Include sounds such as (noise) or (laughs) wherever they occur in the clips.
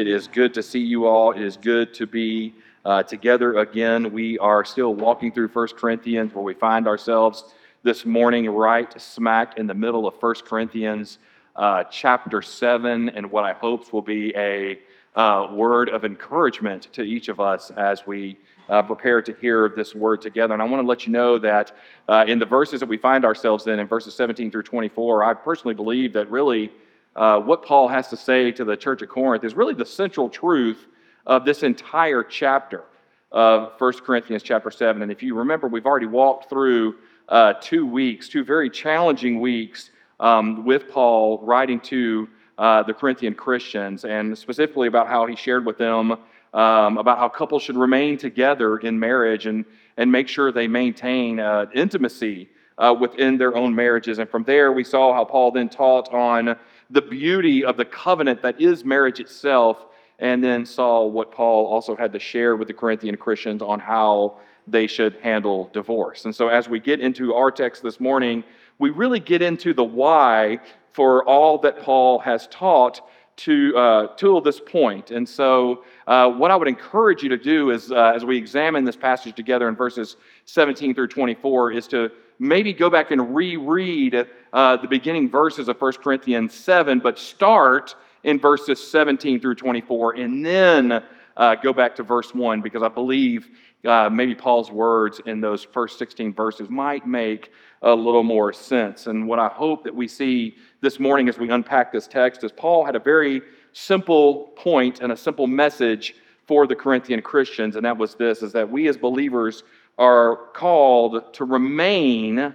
It is good to see you all. It is good to be uh, together again. We are still walking through 1 Corinthians, where we find ourselves this morning right smack in the middle of 1 Corinthians uh, chapter 7, and what I hope will be a uh, word of encouragement to each of us as we uh, prepare to hear this word together. And I want to let you know that uh, in the verses that we find ourselves in, in verses 17 through 24, I personally believe that really uh, what Paul has to say to the church at Corinth is really the central truth of this entire chapter of 1 Corinthians chapter 7. And if you remember, we've already walked through uh, two weeks, two very challenging weeks um, with Paul writing to uh, the Corinthian Christians, and specifically about how he shared with them um, about how couples should remain together in marriage and, and make sure they maintain uh, intimacy uh, within their own marriages. And from there, we saw how Paul then taught on the beauty of the covenant that is marriage itself, and then saw what Paul also had to share with the Corinthian Christians on how they should handle divorce. And so, as we get into our text this morning, we really get into the why for all that Paul has taught to, uh, till this point. And so, uh, what I would encourage you to do is, uh, as we examine this passage together in verses 17 through 24, is to maybe go back and reread uh, the beginning verses of 1 Corinthians 7, but start in verses 17 through 24, and then uh, go back to verse 1, because I believe uh, maybe Paul's words in those first 16 verses might make a little more sense. And what I hope that we see this morning as we unpack this text is Paul had a very simple point and a simple message for the Corinthian Christians, and that was this is that we as believers are called to remain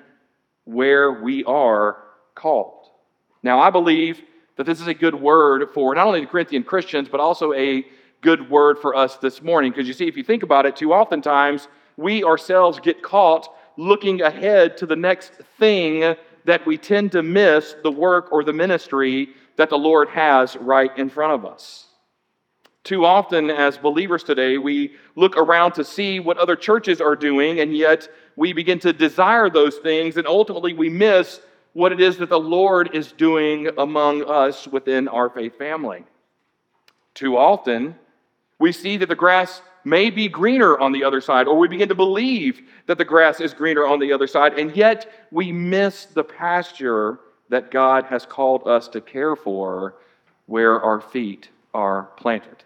where we are called. Now, I believe that this is a good word for not only the Corinthian Christians, but also a good word for us this morning. Because you see, if you think about it, too oftentimes we ourselves get caught looking ahead to the next thing that we tend to miss the work or the ministry that the Lord has right in front of us. Too often, as believers today, we look around to see what other churches are doing, and yet we begin to desire those things, and ultimately we miss what it is that the Lord is doing among us within our faith family. Too often, we see that the grass may be greener on the other side, or we begin to believe that the grass is greener on the other side, and yet we miss the pasture that God has called us to care for where our feet are planted.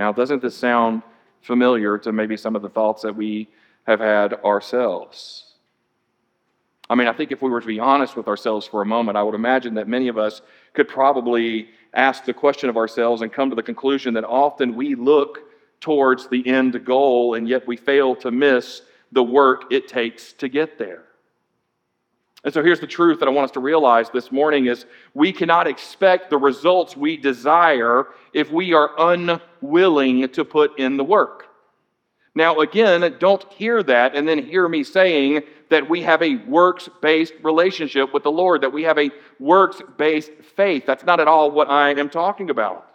Now, doesn't this sound familiar to maybe some of the thoughts that we have had ourselves? I mean, I think if we were to be honest with ourselves for a moment, I would imagine that many of us could probably ask the question of ourselves and come to the conclusion that often we look towards the end goal and yet we fail to miss the work it takes to get there. And so here's the truth that I want us to realize this morning is we cannot expect the results we desire if we are unwilling to put in the work. Now, again, don't hear that and then hear me saying that we have a works based relationship with the Lord, that we have a works based faith. That's not at all what I am talking about.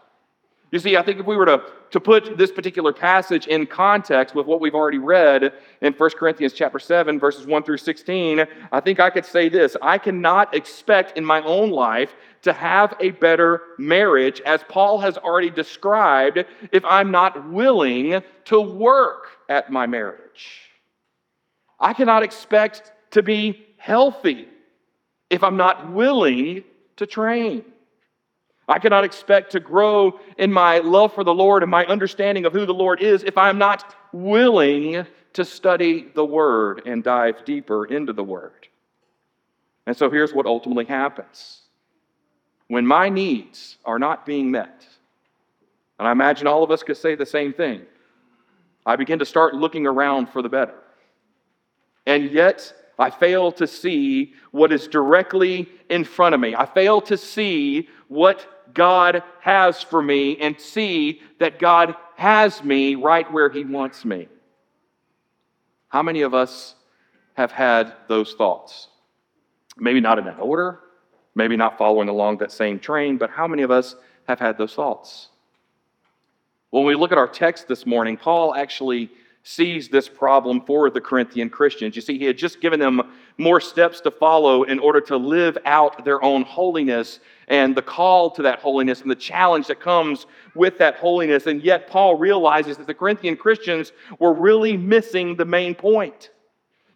You see, I think if we were to, to put this particular passage in context with what we've already read in 1 Corinthians chapter 7, verses 1 through 16, I think I could say this I cannot expect in my own life to have a better marriage, as Paul has already described, if I'm not willing to work at my marriage. I cannot expect to be healthy if I'm not willing to train. I cannot expect to grow in my love for the Lord and my understanding of who the Lord is if I'm not willing to study the Word and dive deeper into the Word. And so here's what ultimately happens when my needs are not being met, and I imagine all of us could say the same thing, I begin to start looking around for the better. And yet, I fail to see what is directly in front of me. I fail to see what God has for me and see that God has me right where He wants me. How many of us have had those thoughts? Maybe not in that order, maybe not following along that same train, but how many of us have had those thoughts? When we look at our text this morning, Paul actually sees this problem for the Corinthian Christians. You see, he had just given them more steps to follow in order to live out their own holiness and the call to that holiness and the challenge that comes with that holiness. And yet, Paul realizes that the Corinthian Christians were really missing the main point.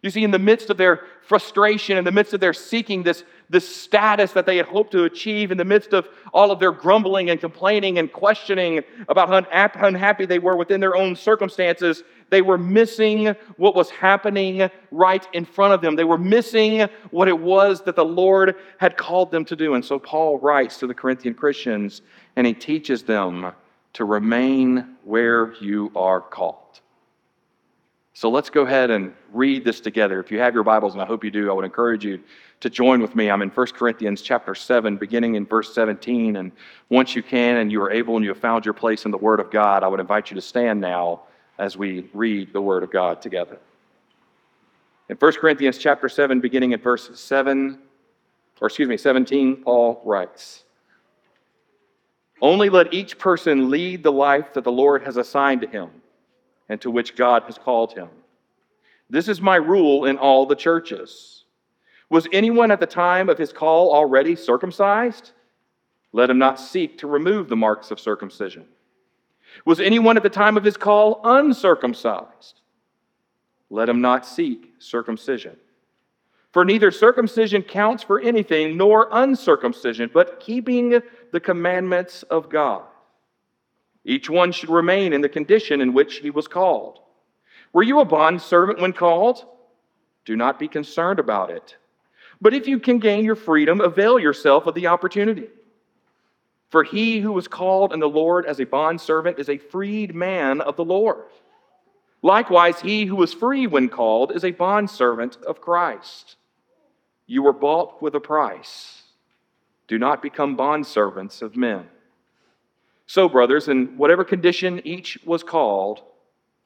You see, in the midst of their frustration, in the midst of their seeking this, this status that they had hoped to achieve, in the midst of all of their grumbling and complaining and questioning about how unhappy they were within their own circumstances, they were missing what was happening right in front of them. They were missing what it was that the Lord had called them to do. And so Paul writes to the Corinthian Christians and he teaches them to remain where you are called. So let's go ahead and read this together. If you have your Bibles, and I hope you do, I would encourage you to join with me. I'm in 1 Corinthians chapter 7, beginning in verse 17. And once you can and you are able and you have found your place in the Word of God, I would invite you to stand now as we read the Word of God together. In 1 Corinthians chapter 7, beginning at verse 7, or excuse me, 17, Paul writes, Only let each person lead the life that the Lord has assigned to him and to which God has called him. This is my rule in all the churches. Was anyone at the time of his call already circumcised? Let him not seek to remove the marks of circumcision. Was anyone at the time of his call uncircumcised? Let him not seek circumcision. For neither circumcision counts for anything, nor uncircumcision, but keeping the commandments of God. Each one should remain in the condition in which he was called. Were you a bond servant when called? Do not be concerned about it. But if you can gain your freedom, avail yourself of the opportunity. For he who was called in the Lord as a bondservant is a freed man of the Lord. Likewise, he who was free when called is a bondservant of Christ. You were bought with a price. Do not become bondservants of men. So, brothers, in whatever condition each was called,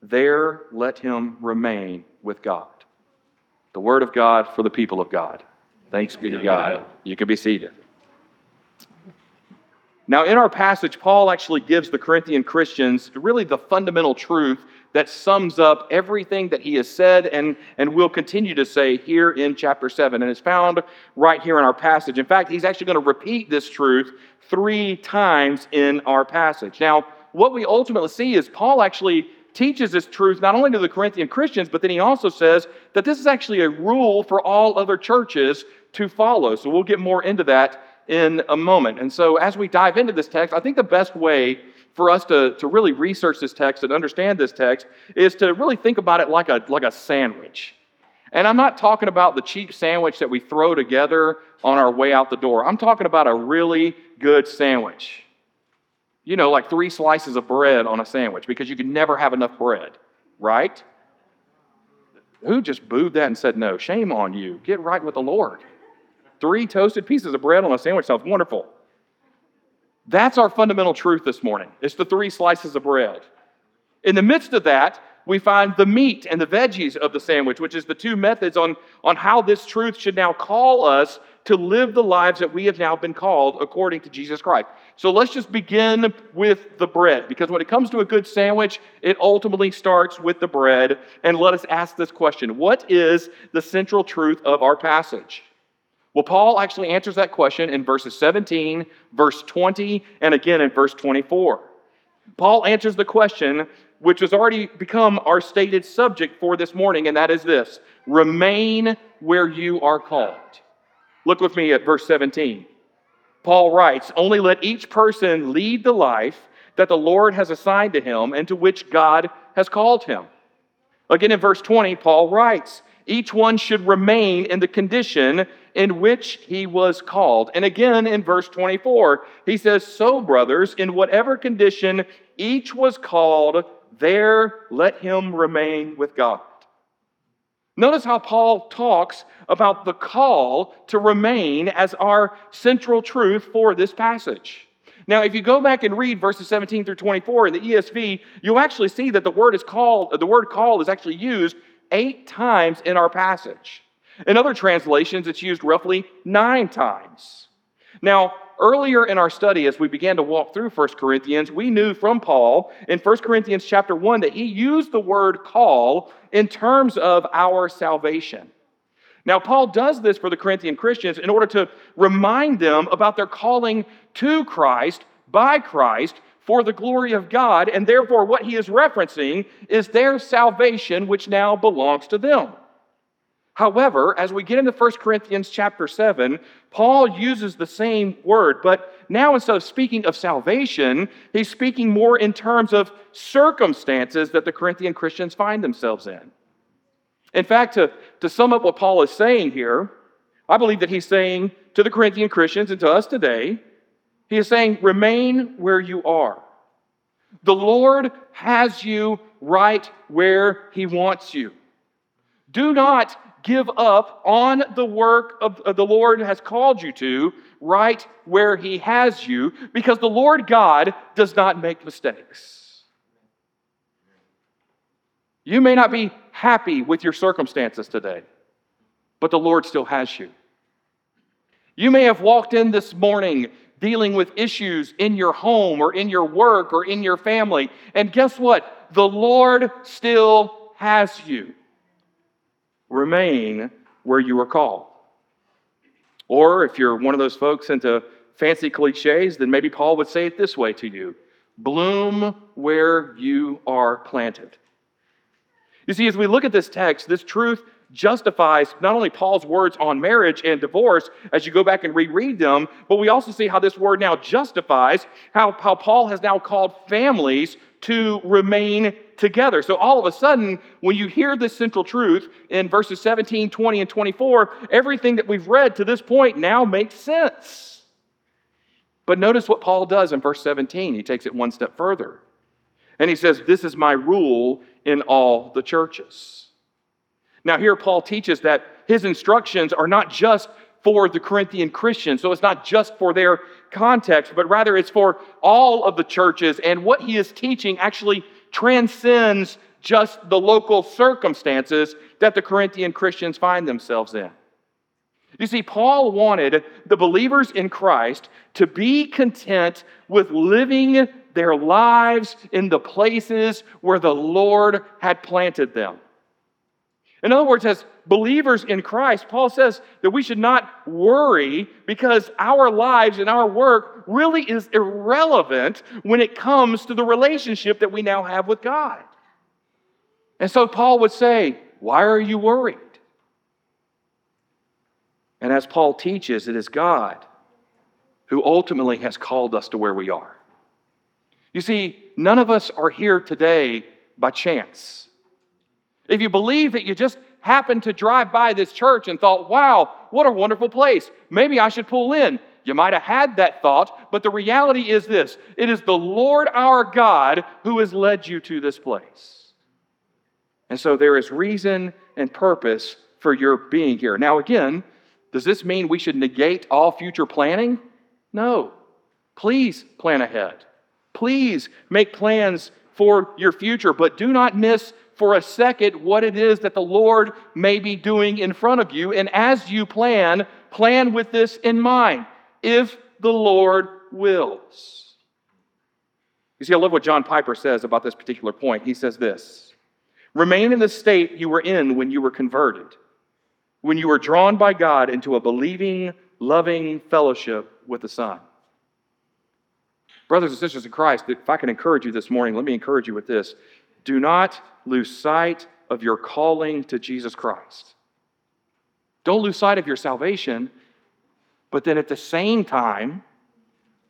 there let him remain with God. The word of God for the people of God. Thanks be to God. You can be seated. Now, in our passage, Paul actually gives the Corinthian Christians really the fundamental truth that sums up everything that he has said and, and will continue to say here in chapter 7. And it's found right here in our passage. In fact, he's actually going to repeat this truth three times in our passage. Now, what we ultimately see is Paul actually teaches this truth not only to the Corinthian Christians, but then he also says that this is actually a rule for all other churches to follow. So we'll get more into that in a moment. And so as we dive into this text, I think the best way for us to, to really research this text and understand this text is to really think about it like a, like a sandwich. And I'm not talking about the cheap sandwich that we throw together on our way out the door. I'm talking about a really good sandwich. You know, like three slices of bread on a sandwich because you can never have enough bread, right? Who just booed that and said, no, shame on you. Get right with the Lord. Three toasted pieces of bread on a sandwich sounds wonderful. That's our fundamental truth this morning. It's the three slices of bread. In the midst of that, we find the meat and the veggies of the sandwich, which is the two methods on, on how this truth should now call us to live the lives that we have now been called according to Jesus Christ. So let's just begin with the bread, because when it comes to a good sandwich, it ultimately starts with the bread. And let us ask this question What is the central truth of our passage? Well, Paul actually answers that question in verses 17, verse 20, and again in verse 24. Paul answers the question which has already become our stated subject for this morning, and that is this remain where you are called. Look with me at verse 17. Paul writes, Only let each person lead the life that the Lord has assigned to him and to which God has called him. Again, in verse 20, Paul writes, Each one should remain in the condition in which he was called. And again in verse 24, he says, So, brothers, in whatever condition each was called, there let him remain with God. Notice how Paul talks about the call to remain as our central truth for this passage. Now, if you go back and read verses 17 through 24 in the ESV, you'll actually see that the word is called, the word called is actually used eight times in our passage. In other translations, it's used roughly nine times. Now, earlier in our study, as we began to walk through 1 Corinthians, we knew from Paul in 1 Corinthians chapter 1 that he used the word call in terms of our salvation. Now, Paul does this for the Corinthian Christians in order to remind them about their calling to Christ by Christ for the glory of God, and therefore what he is referencing is their salvation, which now belongs to them. However, as we get into 1 Corinthians chapter 7, Paul uses the same word, but now instead of speaking of salvation, he's speaking more in terms of circumstances that the Corinthian Christians find themselves in. In fact, to, to sum up what Paul is saying here, I believe that he's saying to the Corinthian Christians and to us today, he is saying, remain where you are. The Lord has you right where he wants you. Do not give up on the work of, of the Lord has called you to right where He has you because the Lord God does not make mistakes. You may not be happy with your circumstances today, but the Lord still has you. You may have walked in this morning dealing with issues in your home or in your work or in your family, and guess what? The Lord still has you remain where you are called. Or if you're one of those folks into fancy cliches, then maybe Paul would say it this way to you bloom where you are planted. You see, as we look at this text, this truth justifies not only Paul's words on marriage and divorce as you go back and reread them, but we also see how this word now justifies how, how Paul has now called families to remain together. So all of a sudden, when you hear this central truth in verses 17, 20, and 24, everything that we've read to this point now makes sense. But notice what Paul does in verse 17. He takes it one step further. And he says, This is my rule in all the churches. Now, here Paul teaches that his instructions are not just for the Corinthian Christians. So it's not just for their context, but rather it's for all of the churches. And what he is teaching actually transcends just the local circumstances that the Corinthian Christians find themselves in. You see, Paul wanted the believers in Christ to be content with living their lives in the places where the Lord had planted them. In other words, as believers in Christ, Paul says that we should not worry because our lives and our work really is irrelevant when it comes to the relationship that we now have with God. And so Paul would say, Why are you worried? And as Paul teaches, it is God who ultimately has called us to where we are. You see, none of us are here today by chance. If you believe that you just happened to drive by this church and thought, wow, what a wonderful place, maybe I should pull in. You might have had that thought, but the reality is this it is the Lord our God who has led you to this place. And so there is reason and purpose for your being here. Now, again, does this mean we should negate all future planning? No. Please plan ahead. Please make plans for your future, but do not miss for a second what it is that the Lord may be doing in front of you. And as you plan, plan with this in mind if the Lord wills. You see, I love what John Piper says about this particular point. He says this Remain in the state you were in when you were converted, when you were drawn by God into a believing, loving fellowship with the Son. Brothers and sisters in Christ, if I can encourage you this morning, let me encourage you with this. Do not lose sight of your calling to Jesus Christ. Don't lose sight of your salvation, but then at the same time,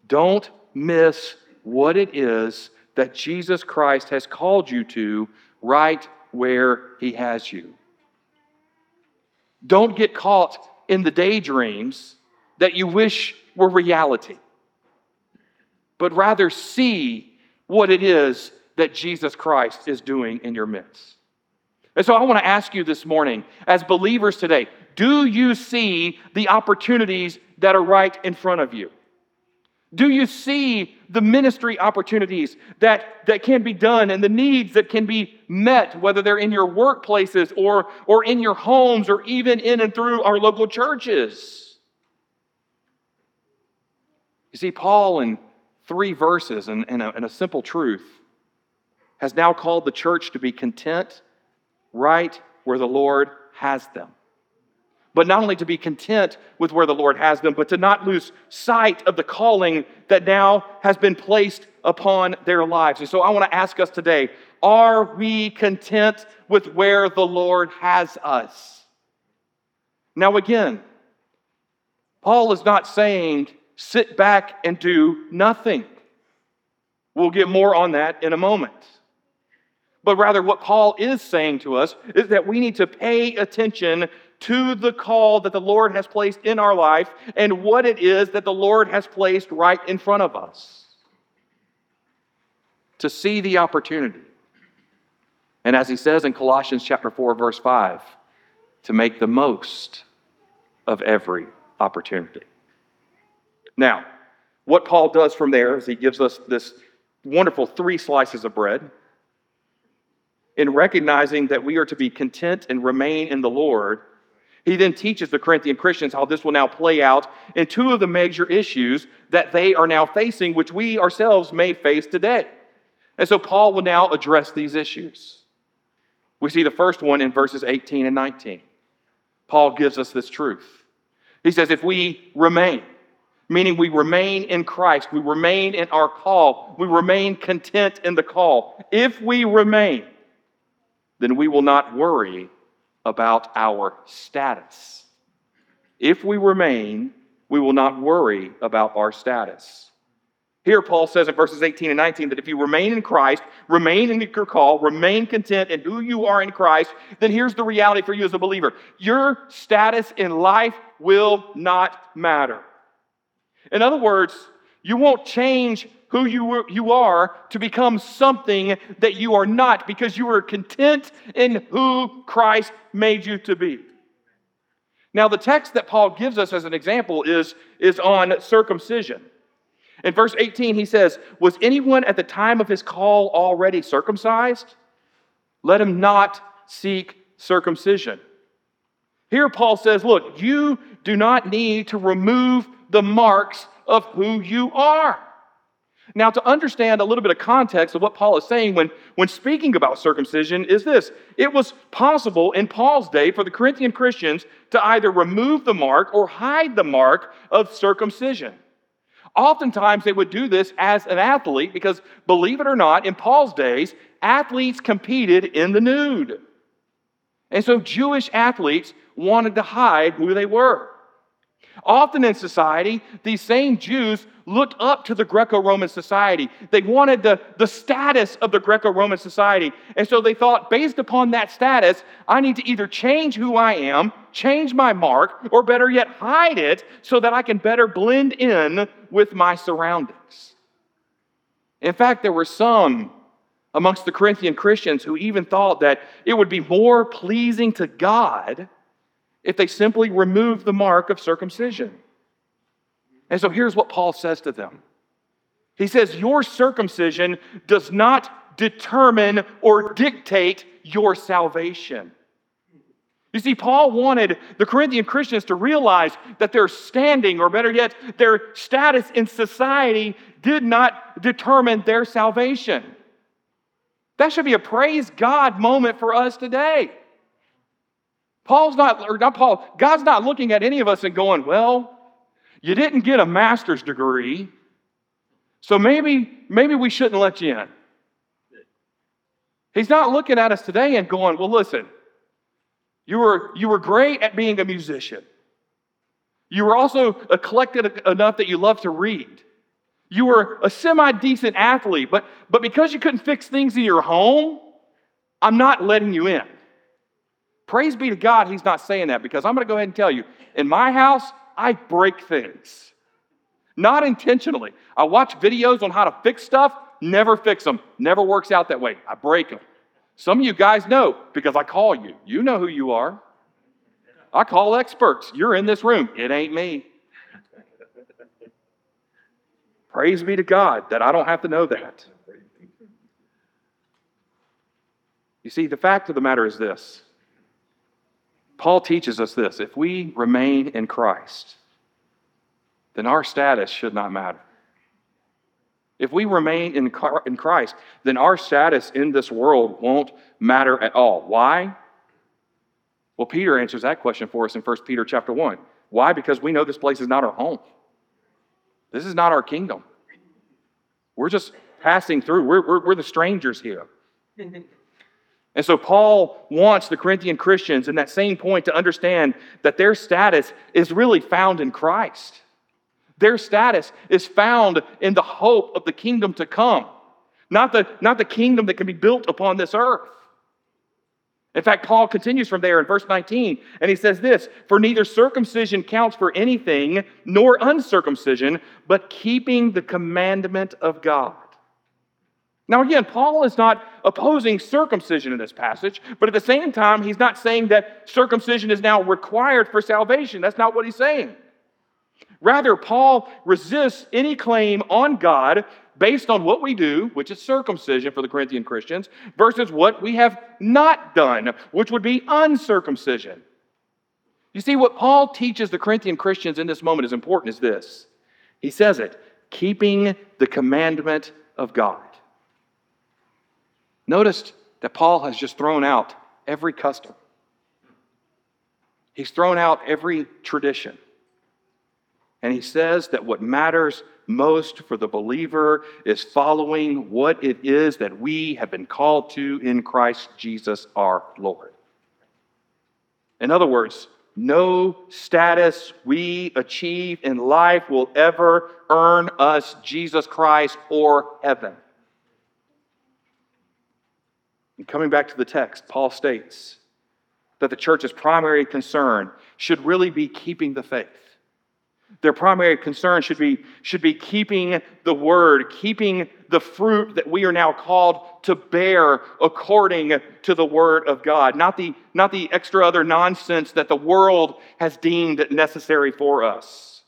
don't miss what it is that Jesus Christ has called you to right where He has you. Don't get caught in the daydreams that you wish were reality, but rather see what it is that Jesus Christ is doing in your midst. And so I want to ask you this morning, as believers today, do you see the opportunities that are right in front of you? Do you see the ministry opportunities that, that can be done and the needs that can be met, whether they're in your workplaces or, or in your homes or even in and through our local churches? You see, Paul, in three verses and, and, a, and a simple truth, has now called the church to be content right where the Lord has them. but not only to be content with where the Lord has them, but to not lose sight of the calling that now has been placed upon their lives. And so I want to ask us today are we content with where the Lord has us? Now, again, Paul is not saying sit back and do nothing. We'll get more on that in a moment. But rather, what Paul is saying to us is that we need to pay attention to the call that the Lord has placed in our life and what it is that the Lord has placed right in front of us. To see the opportunity. And as he says in Colossians chapter 4 verse 5, to make the most of every opportunity. Now, what Paul does from there is he gives us this wonderful three slices of bread in recognizing that we are to be content and remain in the Lord. He then teaches the Corinthian Christians how this will now play out in two of the major issues that they are now facing, which we ourselves may face today. And so Paul will now address these issues. We see the first one in verses 18 and 19. Paul gives us this truth. He says, If we remain, meaning we remain in Christ, we remain in our call, we remain content in the call. If we remain, then we will not worry about our status. If we remain, we will not worry about our status. Here, Paul says in verses 18 and 19 that if you remain in Christ, remain in your call, remain content in who you are in Christ, then here's the reality for you as a believer your status in life will not matter. In other words, you won't change who you, you are to become something that you are not because you are content in who Christ made you to be. Now, the text that Paul gives us as an example is, is on circumcision. In verse 18, he says, Was anyone at the time of his call already circumcised? Let him not seek circumcision. Here, Paul says, Look, you do not need to remove the marks of who you are. Now, to understand a little bit of context of what Paul is saying when, when speaking about circumcision, is this it was possible in Paul's day for the Corinthian Christians to either remove the mark or hide the mark of circumcision. Oftentimes, they would do this as an athlete because, believe it or not, in Paul's days, athletes competed in the nude. And so, Jewish athletes wanted to hide who they were. Often in society, these same Jews looked up to the Greco Roman society. They wanted the, the status of the Greco Roman society. And so they thought, based upon that status, I need to either change who I am, change my mark, or better yet, hide it so that I can better blend in with my surroundings. In fact, there were some amongst the Corinthian Christians who even thought that it would be more pleasing to God if they simply removed the mark of circumcision. And so here's what Paul says to them He says, Your circumcision does not determine or dictate your salvation. You see, Paul wanted the Corinthian Christians to realize that their standing, or better yet, their status in society, did not determine their salvation. That should be a praise God moment for us today. Paul's not, or not Paul, God's not looking at any of us and going, well, you didn't get a master's degree, so maybe, maybe we shouldn't let you in. He's not looking at us today and going, well, listen, you were, you were great at being a musician. You were also eclectic enough that you love to read. You were a semi decent athlete, but, but because you couldn't fix things in your home, I'm not letting you in. Praise be to God, he's not saying that because I'm going to go ahead and tell you in my house, I break things. Not intentionally. I watch videos on how to fix stuff, never fix them. Never works out that way. I break them. Some of you guys know because I call you. You know who you are. I call experts. You're in this room. It ain't me. Praise be to God that I don't have to know that. You see, the fact of the matter is this Paul teaches us this if we remain in Christ, then our status should not matter. If we remain in, Christ, then our status in this world won't matter at all. Why? Well, Peter answers that question for us in 1 Peter chapter 1. Why? Because we know this place is not our home. This is not our kingdom. We're just passing through. We're, we're, we're the strangers here. (laughs) And so Paul wants the Corinthian Christians in that same point to understand that their status is really found in Christ. Their status is found in the hope of the kingdom to come, not the, not the kingdom that can be built upon this earth. In fact, Paul continues from there in verse 19, and he says this For neither circumcision counts for anything, nor uncircumcision, but keeping the commandment of God. Now, again, Paul is not opposing circumcision in this passage, but at the same time, he's not saying that circumcision is now required for salvation. That's not what he's saying. Rather, Paul resists any claim on God based on what we do, which is circumcision for the Corinthian Christians, versus what we have not done, which would be uncircumcision. You see, what Paul teaches the Corinthian Christians in this moment is important is this. He says it keeping the commandment of God. Notice that Paul has just thrown out every custom, he's thrown out every tradition. And he says that what matters most for the believer is following what it is that we have been called to in Christ Jesus our Lord. In other words, no status we achieve in life will ever earn us Jesus Christ or heaven. And coming back to the text, Paul states that the church's primary concern should really be keeping the faith. Their primary concern should be, should be keeping the word, keeping the fruit that we are now called to bear according to the word of God, not the, not the extra other nonsense that the world has deemed necessary for us.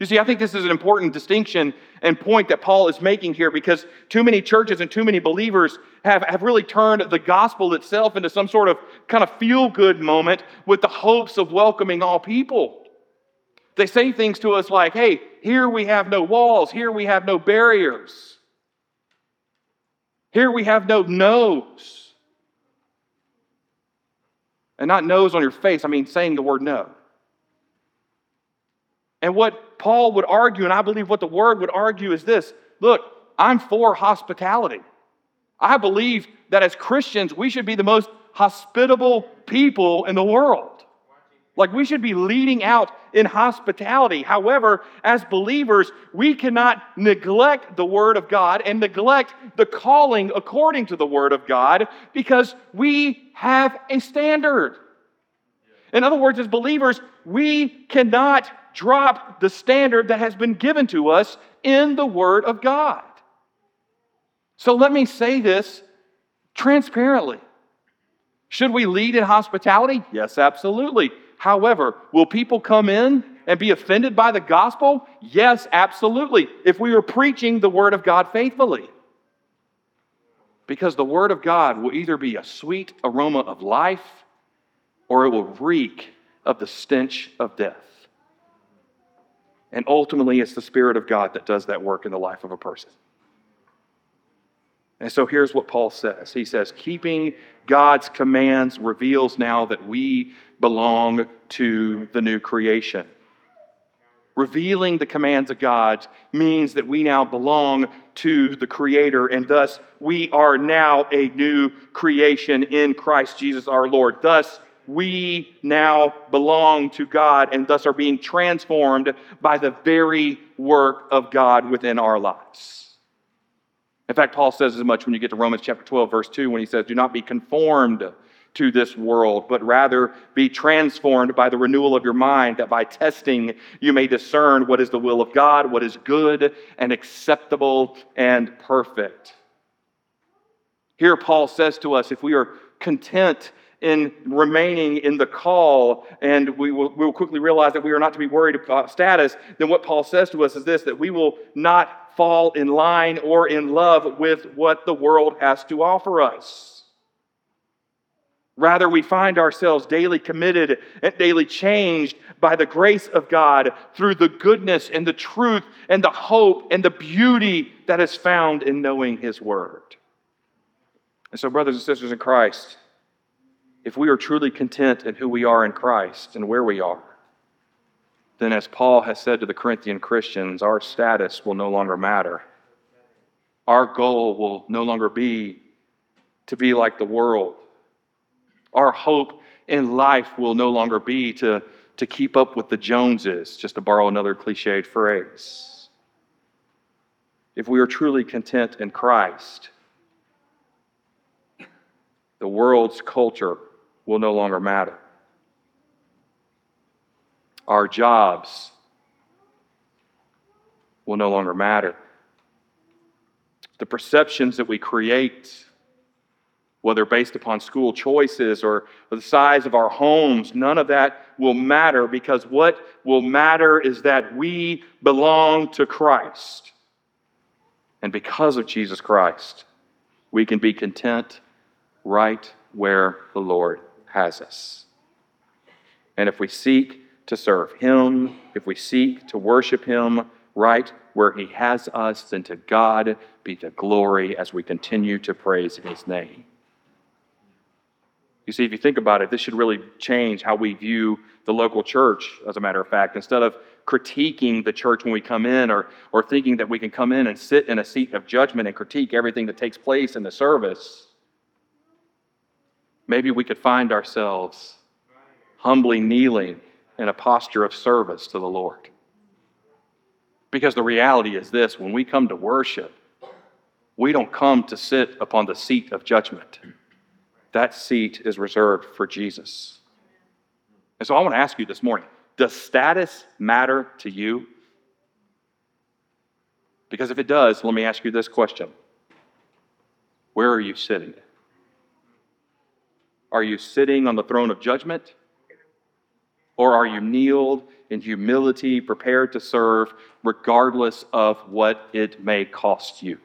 You see, I think this is an important distinction and point that Paul is making here because too many churches and too many believers have, have really turned the gospel itself into some sort of kind of feel good moment with the hopes of welcoming all people. They say things to us like, hey, here we have no walls, here we have no barriers, here we have no no's. And not no's on your face, I mean saying the word no. And what Paul would argue, and I believe what the word would argue, is this look, I'm for hospitality. I believe that as Christians, we should be the most hospitable people in the world. Like we should be leading out in hospitality. However, as believers, we cannot neglect the Word of God and neglect the calling according to the Word of God because we have a standard. In other words, as believers, we cannot drop the standard that has been given to us in the Word of God. So let me say this transparently. Should we lead in hospitality? Yes, absolutely. However, will people come in and be offended by the gospel? Yes, absolutely. If we are preaching the Word of God faithfully. Because the Word of God will either be a sweet aroma of life or it will reek of the stench of death. And ultimately, it's the Spirit of God that does that work in the life of a person. And so here's what Paul says He says, Keeping God's commands reveals now that we belong to the new creation. Revealing the commands of God means that we now belong to the Creator, and thus we are now a new creation in Christ Jesus our Lord. Thus, we now belong to God and thus are being transformed by the very work of God within our lives. In fact, Paul says as much when you get to Romans chapter 12, verse 2, when he says, Do not be conformed to this world, but rather be transformed by the renewal of your mind, that by testing you may discern what is the will of God, what is good and acceptable and perfect. Here, Paul says to us if we are content in remaining in the call, and we will, we will quickly realize that we are not to be worried about status, then what Paul says to us is this that we will not fall in line or in love with what the world has to offer us. Rather, we find ourselves daily committed and daily changed by the grace of God through the goodness and the truth and the hope and the beauty that is found in knowing His Word. And so, brothers and sisters in Christ, if we are truly content in who we are in Christ and where we are, then as Paul has said to the Corinthian Christians, our status will no longer matter. Our goal will no longer be to be like the world. Our hope in life will no longer be to, to keep up with the Joneses, just to borrow another cliched phrase. If we are truly content in Christ, the world's culture will no longer matter. Our jobs will no longer matter. The perceptions that we create, whether based upon school choices or the size of our homes, none of that will matter because what will matter is that we belong to Christ. And because of Jesus Christ, we can be content right where the Lord has us. And if we seek to serve Him, if we seek to worship Him right where He has us, then to God be the glory as we continue to praise His name. You see, if you think about it, this should really change how we view the local church, as a matter of fact. Instead of critiquing the church when we come in or, or thinking that we can come in and sit in a seat of judgment and critique everything that takes place in the service, maybe we could find ourselves humbly kneeling in a posture of service to the Lord. Because the reality is this when we come to worship, we don't come to sit upon the seat of judgment. That seat is reserved for Jesus. And so I want to ask you this morning does status matter to you? Because if it does, let me ask you this question Where are you sitting? Are you sitting on the throne of judgment? Or are you kneeled in humility, prepared to serve, regardless of what it may cost you?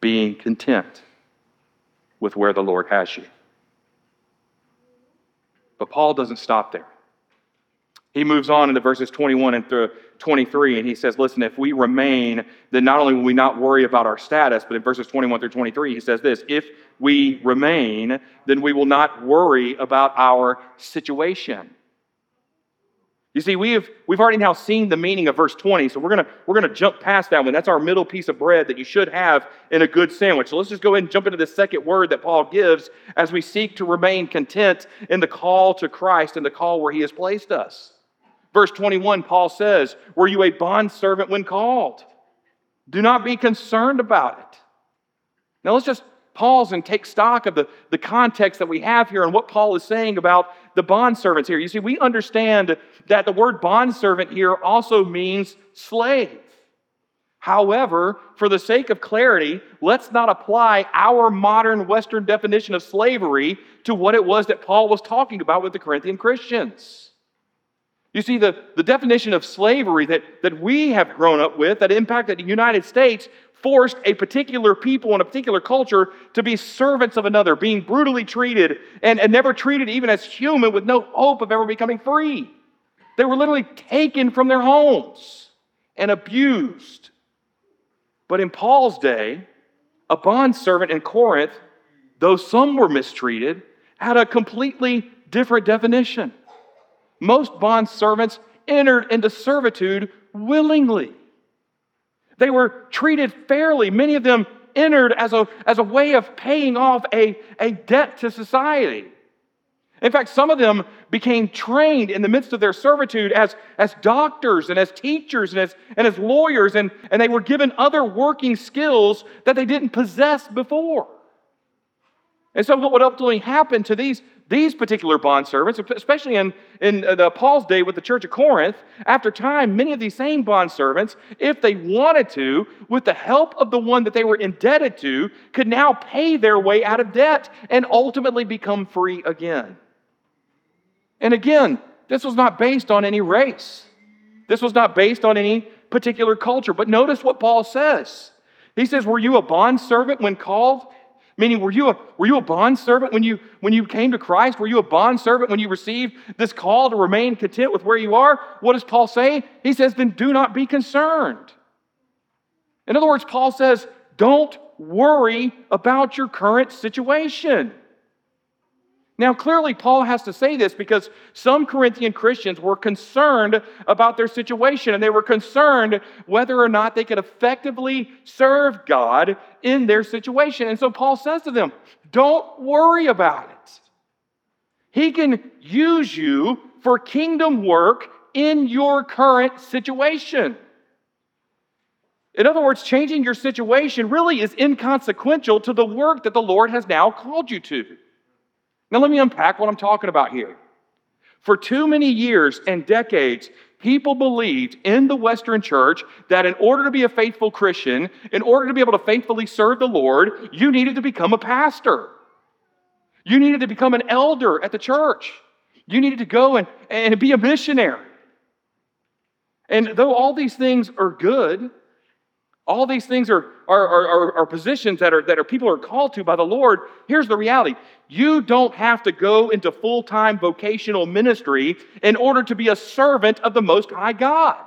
Being content with where the Lord has you. But Paul doesn't stop there. He moves on into verses 21 and through 23, and he says, Listen, if we remain, then not only will we not worry about our status, but in verses 21 through 23, he says this If we remain, then we will not worry about our situation. You see, we have, we've already now seen the meaning of verse 20, so we're going we're gonna jump past that one. That's our middle piece of bread that you should have in a good sandwich. So let's just go ahead and jump into the second word that Paul gives as we seek to remain content in the call to Christ and the call where he has placed us. Verse 21, Paul says, Were you a bondservant when called? Do not be concerned about it. Now let's just pause and take stock of the, the context that we have here and what Paul is saying about the bondservants here. You see, we understand that the word bondservant here also means slave. However, for the sake of clarity, let's not apply our modern Western definition of slavery to what it was that Paul was talking about with the Corinthian Christians. You see, the, the definition of slavery that, that we have grown up with, that impacted the United States, forced a particular people and a particular culture to be servants of another, being brutally treated and, and never treated even as human with no hope of ever becoming free. They were literally taken from their homes and abused. But in Paul's day, a bondservant in Corinth, though some were mistreated, had a completely different definition most bond servants entered into servitude willingly. They were treated fairly. Many of them entered as a, as a way of paying off a, a debt to society. In fact, some of them became trained in the midst of their servitude as, as doctors and as teachers and as, and as lawyers, and, and they were given other working skills that they didn't possess before. And so, what would ultimately happen to these, these particular bondservants, especially in, in uh, the Paul's day with the church of Corinth, after time, many of these same bondservants, if they wanted to, with the help of the one that they were indebted to, could now pay their way out of debt and ultimately become free again. And again, this was not based on any race. This was not based on any particular culture. But notice what Paul says. He says, Were you a bondservant when called? Meaning, were you a, were you a bond servant when you, when you came to Christ? Were you a bond servant when you received this call to remain content with where you are? What does Paul say? He says, then do not be concerned. In other words, Paul says, don't worry about your current situation. Now, clearly, Paul has to say this because some Corinthian Christians were concerned about their situation and they were concerned whether or not they could effectively serve God in their situation. And so Paul says to them, Don't worry about it. He can use you for kingdom work in your current situation. In other words, changing your situation really is inconsequential to the work that the Lord has now called you to. Now, let me unpack what I'm talking about here. For too many years and decades, people believed in the Western church that in order to be a faithful Christian, in order to be able to faithfully serve the Lord, you needed to become a pastor. You needed to become an elder at the church. You needed to go and, and be a missionary. And though all these things are good, all these things are, are, are, are, positions that are, that are people are called to by the Lord. Here's the reality you don't have to go into full time vocational ministry in order to be a servant of the Most High God.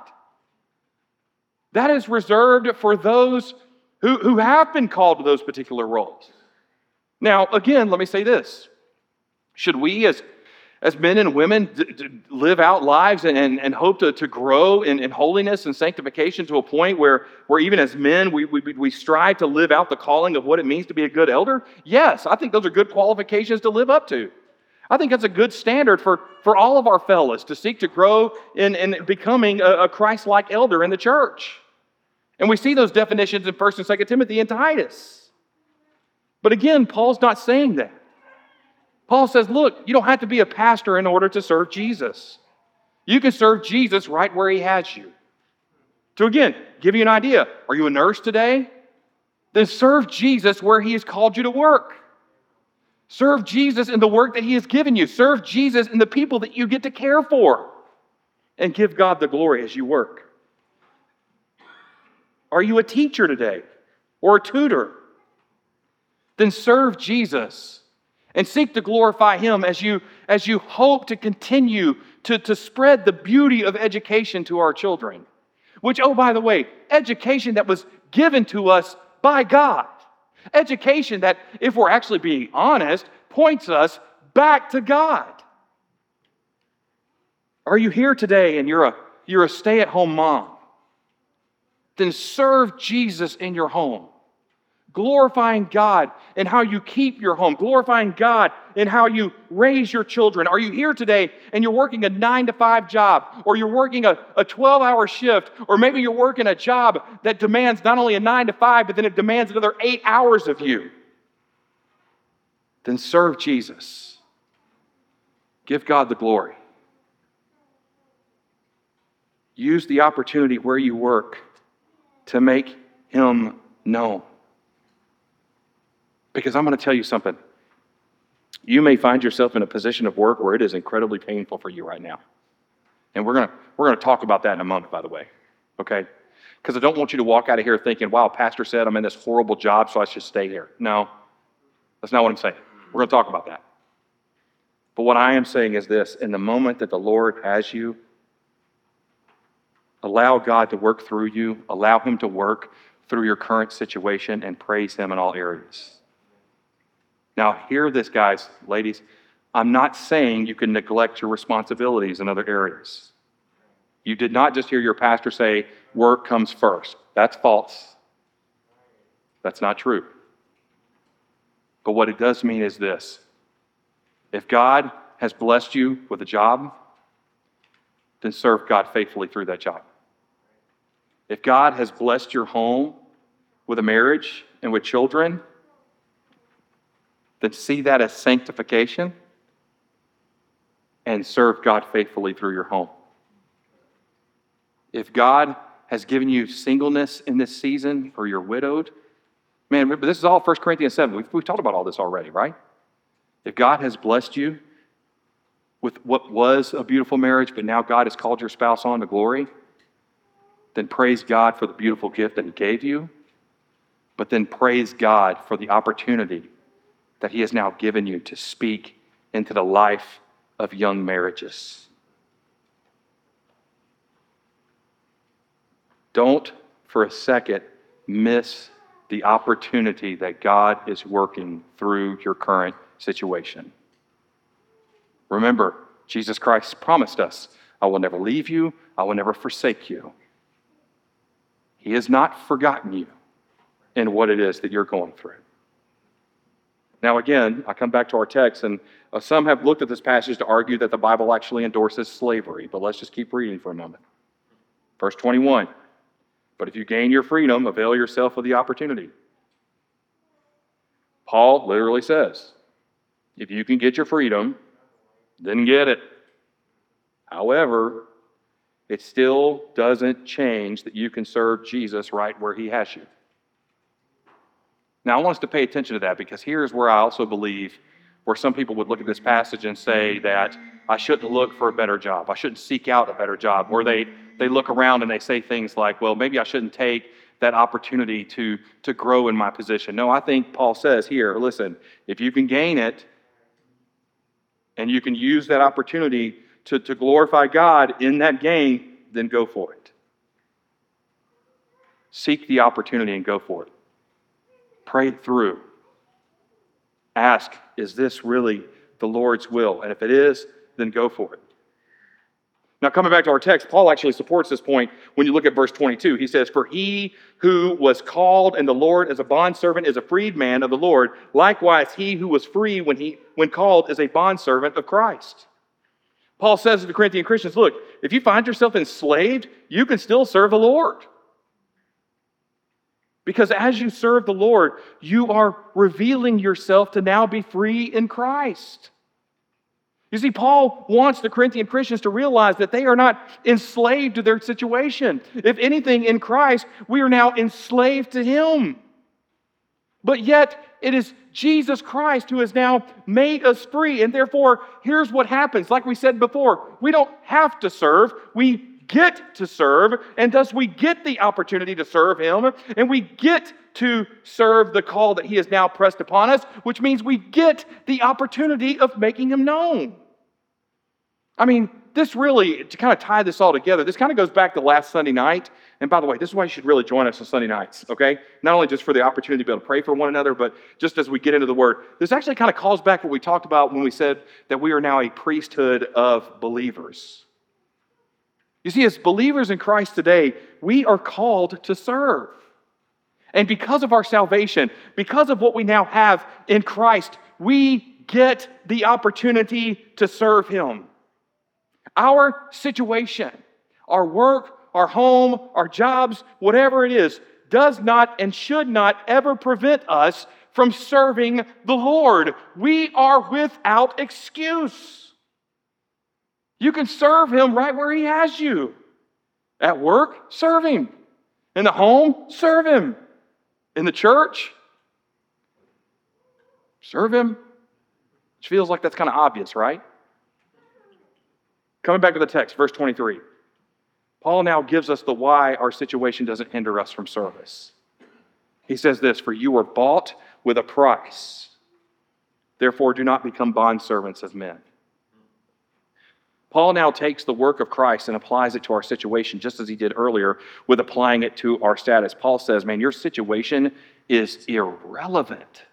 That is reserved for those who, who have been called to those particular roles. Now, again, let me say this. Should we, as as men and women d- d- live out lives and, and, and hope to, to grow in, in holiness and sanctification to a point where, where even as men we, we, we strive to live out the calling of what it means to be a good elder? Yes, I think those are good qualifications to live up to. I think that's a good standard for, for all of our fellows to seek to grow in, in becoming a, a Christ like elder in the church. And we see those definitions in 1st and 2nd Timothy and Titus. But again, Paul's not saying that. Paul says, look, you don't have to be a pastor in order to serve Jesus. You can serve Jesus right where he has you. To again, give you an idea are you a nurse today? Then serve Jesus where he has called you to work. Serve Jesus in the work that he has given you. Serve Jesus in the people that you get to care for. And give God the glory as you work. Are you a teacher today or a tutor? Then serve Jesus and seek to glorify Him as you, as you hope to continue to, to spread the beauty of education to our children. Which, oh, by the way, education that was given to us by God. Education that, if we're actually being honest, points us back to God. Are you here today and you're a, you're a stay at home mom? Then serve Jesus in your home glorifying God in how you keep your home, glorifying God in how you raise your children. Are you here today and you're working a nine to five job, or you're working a, a 12 hour shift, or maybe you're working a job that demands not only a nine to five, but then it demands another eight hours of you? Then serve Jesus. Give God the glory. Use the opportunity where you work to make Him known. Because I'm going to tell you something. You may find yourself in a position of work where it is incredibly painful for you right now. And we're going to, we're going to talk about that in a moment, by the way. Okay? Because I don't want you to walk out of here thinking, wow, Pastor said I'm in this horrible job, so I should stay here. No, that's not what I'm saying. We're going to talk about that. But what I am saying is this in the moment that the Lord has you, allow God to work through you, allow Him to work through your current situation, and praise Him in all areas. Now, hear this, guys, ladies. I'm not saying you can neglect your responsibilities in other areas. You did not just hear your pastor say, work comes first. That's false. That's not true. But what it does mean is this if God has blessed you with a job, then serve God faithfully through that job. If God has blessed your home with a marriage and with children, that see that as sanctification and serve God faithfully through your home. If God has given you singleness in this season or you're widowed, man, this is all 1 Corinthians 7. We've, we've talked about all this already, right? If God has blessed you with what was a beautiful marriage, but now God has called your spouse on to glory, then praise God for the beautiful gift that He gave you, but then praise God for the opportunity that He has now given you to speak into the life of young marriages. Don't for a second miss the opportunity that God is working through your current situation. Remember, Jesus Christ promised us, I will never leave you, I will never forsake you. He has not forgotten you in what it is that you're going through. Now, again, I come back to our text, and uh, some have looked at this passage to argue that the Bible actually endorses slavery, but let's just keep reading for a moment. Verse 21 But if you gain your freedom, avail yourself of the opportunity. Paul literally says, if you can get your freedom, then get it. However, it still doesn't change that you can serve Jesus right where he has you. Now, I want us to pay attention to that because here's where I also believe where some people would look at this passage and say that I shouldn't look for a better job. I shouldn't seek out a better job. Or they, they look around and they say things like, well, maybe I shouldn't take that opportunity to, to grow in my position. No, I think Paul says here, listen, if you can gain it and you can use that opportunity to, to glorify God in that gain, then go for it. Seek the opportunity and go for it. Pray through. Ask, is this really the Lord's will? And if it is, then go for it. Now, coming back to our text, Paul actually supports this point when you look at verse 22. He says, For he who was called in the Lord as a bondservant is a freedman of the Lord. Likewise, he who was free when, he, when called is a bondservant of Christ. Paul says to the Corinthian Christians, Look, if you find yourself enslaved, you can still serve the Lord. Because as you serve the Lord, you are revealing yourself to now be free in Christ. You see, Paul wants the Corinthian Christians to realize that they are not enslaved to their situation. If anything, in Christ, we are now enslaved to Him. But yet, it is Jesus Christ who has now made us free. And therefore, here's what happens. Like we said before, we don't have to serve, we get to serve. And thus, we get the opportunity to serve Him. And we get to serve the call that He has now pressed upon us, which means we get the opportunity of making Him known. I mean, this really, to kind of tie this all together, this kind of goes back to last Sunday night. And by the way, this is why you should really join us on Sunday nights, okay? Not only just for the opportunity to be able to pray for one another, but just as we get into the Word. This actually kind of calls back what we talked about when we said that we are now a priesthood of believers. You see, as believers in Christ today, we are called to serve. And because of our salvation, because of what we now have in Christ, we get the opportunity to serve Him. Our situation, our work, our home, our jobs, whatever it is, does not and should not ever prevent us from serving the Lord. We are without excuse. You can serve Him right where He has you. At work, serve Him. In the home, serve Him in the church, serve Him. Which feels like that's kind of obvious, right? Coming back to the text, verse 23. Paul now gives us the why our situation doesn't hinder us from service. He says this For you were bought with a price. Therefore, do not become bondservants of men. Paul now takes the work of Christ and applies it to our situation, just as he did earlier with applying it to our status. Paul says, Man, your situation is irrelevant.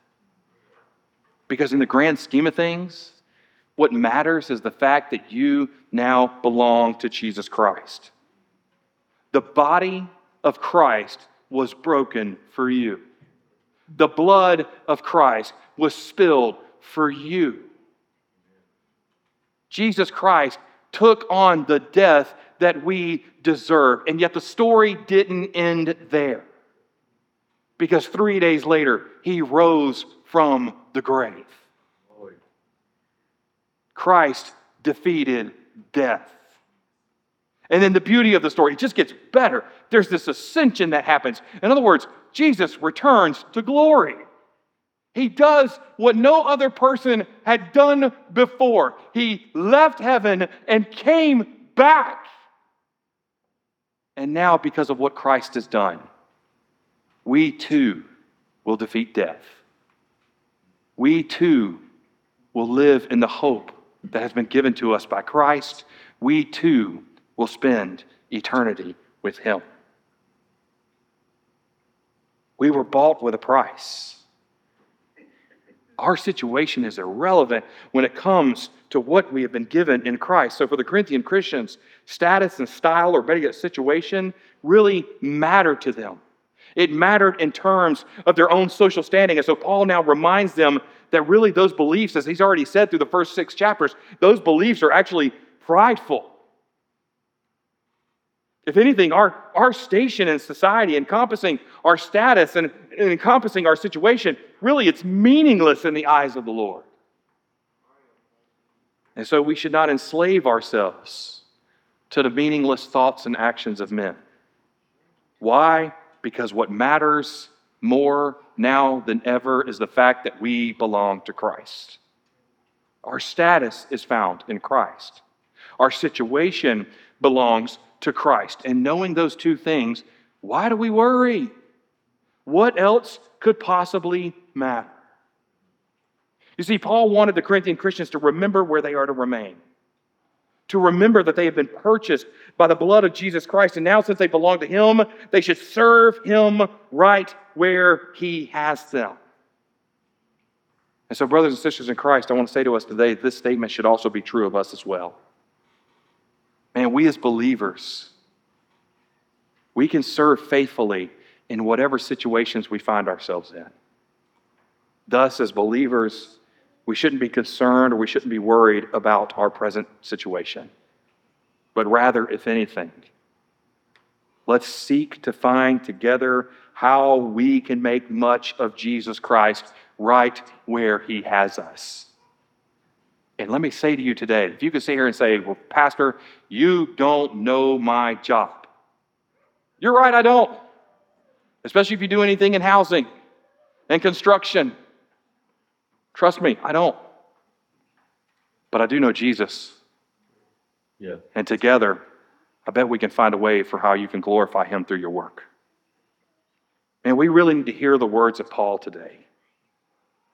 Because in the grand scheme of things, what matters is the fact that you now belong to Jesus Christ. The body of Christ was broken for you. The blood of Christ was spilled for you. Jesus Christ took on the death that we deserve. And yet the story didn't end there. Because three days later, he rose from the grave. Christ defeated death. And then the beauty of the story, it just gets better. There's this ascension that happens. In other words, Jesus returns to glory. He does what no other person had done before. He left heaven and came back. And now, because of what Christ has done, we too will defeat death. We too will live in the hope that has been given to us by Christ. We too will spend eternity with Him. We were bought with a price. Our situation is irrelevant when it comes to what we have been given in Christ. So, for the Corinthian Christians, status and style, or better yet, situation, really mattered to them. It mattered in terms of their own social standing. And so, Paul now reminds them that really those beliefs, as he's already said through the first six chapters, those beliefs are actually prideful. If anything, our, our station in society, encompassing our status and, and encompassing our situation, really it's meaningless in the eyes of the Lord. And so we should not enslave ourselves to the meaningless thoughts and actions of men. Why? Because what matters more now than ever is the fact that we belong to Christ. Our status is found in Christ. Our situation belongs to Christ. And knowing those two things, why do we worry? What else could possibly matter? You see, Paul wanted the Corinthian Christians to remember where they are to remain, to remember that they have been purchased by the blood of Jesus Christ. And now, since they belong to Him, they should serve Him right where He has them. And so, brothers and sisters in Christ, I want to say to us today this statement should also be true of us as well. Man, we as believers, we can serve faithfully in whatever situations we find ourselves in. Thus, as believers, we shouldn't be concerned or we shouldn't be worried about our present situation. But rather, if anything, let's seek to find together how we can make much of Jesus Christ right where he has us. And let me say to you today, if you could sit here and say, Well, Pastor, you don't know my job. You're right, I don't. Especially if you do anything in housing and construction. Trust me, I don't. But I do know Jesus. Yeah. And together, I bet we can find a way for how you can glorify him through your work. And we really need to hear the words of Paul today.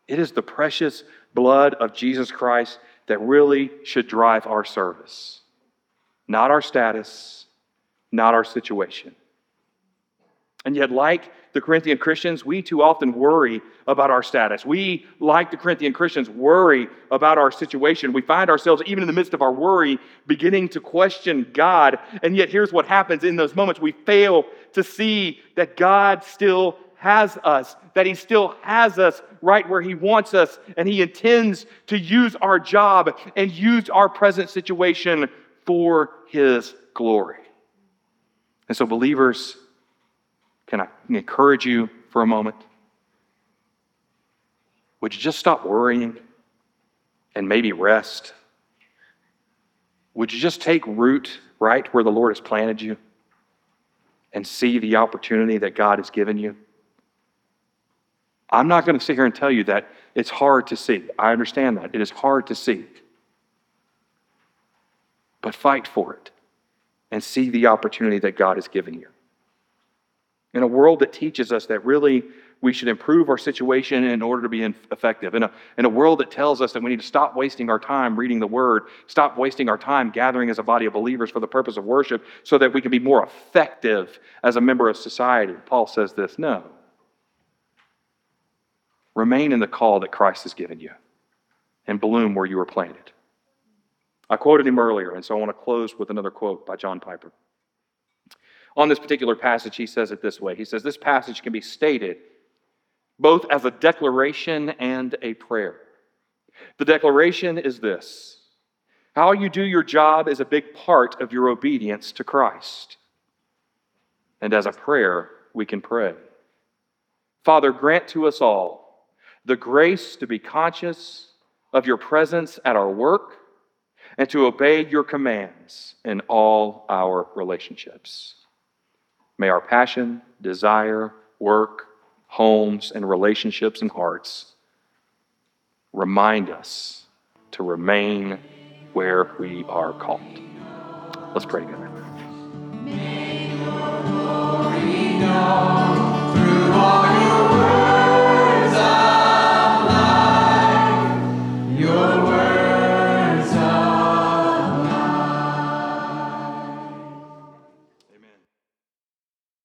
It is the precious blood of Jesus Christ that really should drive our service, not our status, not our situation. And yet, like the Corinthian Christians, we too often worry about our status. We, like the Corinthian Christians, worry about our situation. We find ourselves, even in the midst of our worry, beginning to question God. And yet, here's what happens in those moments we fail to see that God still has us, that He still has us right where He wants us, and He intends to use our job and use our present situation for His glory. And so, believers, can I encourage you for a moment? Would you just stop worrying and maybe rest? Would you just take root right where the Lord has planted you and see the opportunity that God has given you? I'm not going to sit here and tell you that it's hard to see. I understand that. It is hard to see. But fight for it and see the opportunity that God has given you. In a world that teaches us that really we should improve our situation in order to be effective, in a, in a world that tells us that we need to stop wasting our time reading the Word, stop wasting our time gathering as a body of believers for the purpose of worship so that we can be more effective as a member of society, Paul says this no. Remain in the call that Christ has given you and bloom where you were planted. I quoted him earlier, and so I want to close with another quote by John Piper. On this particular passage, he says it this way He says, This passage can be stated both as a declaration and a prayer. The declaration is this How you do your job is a big part of your obedience to Christ. And as a prayer, we can pray Father, grant to us all the grace to be conscious of your presence at our work and to obey your commands in all our relationships. May our passion, desire, work, homes, and relationships and hearts remind us to remain where we are called. Let's pray together.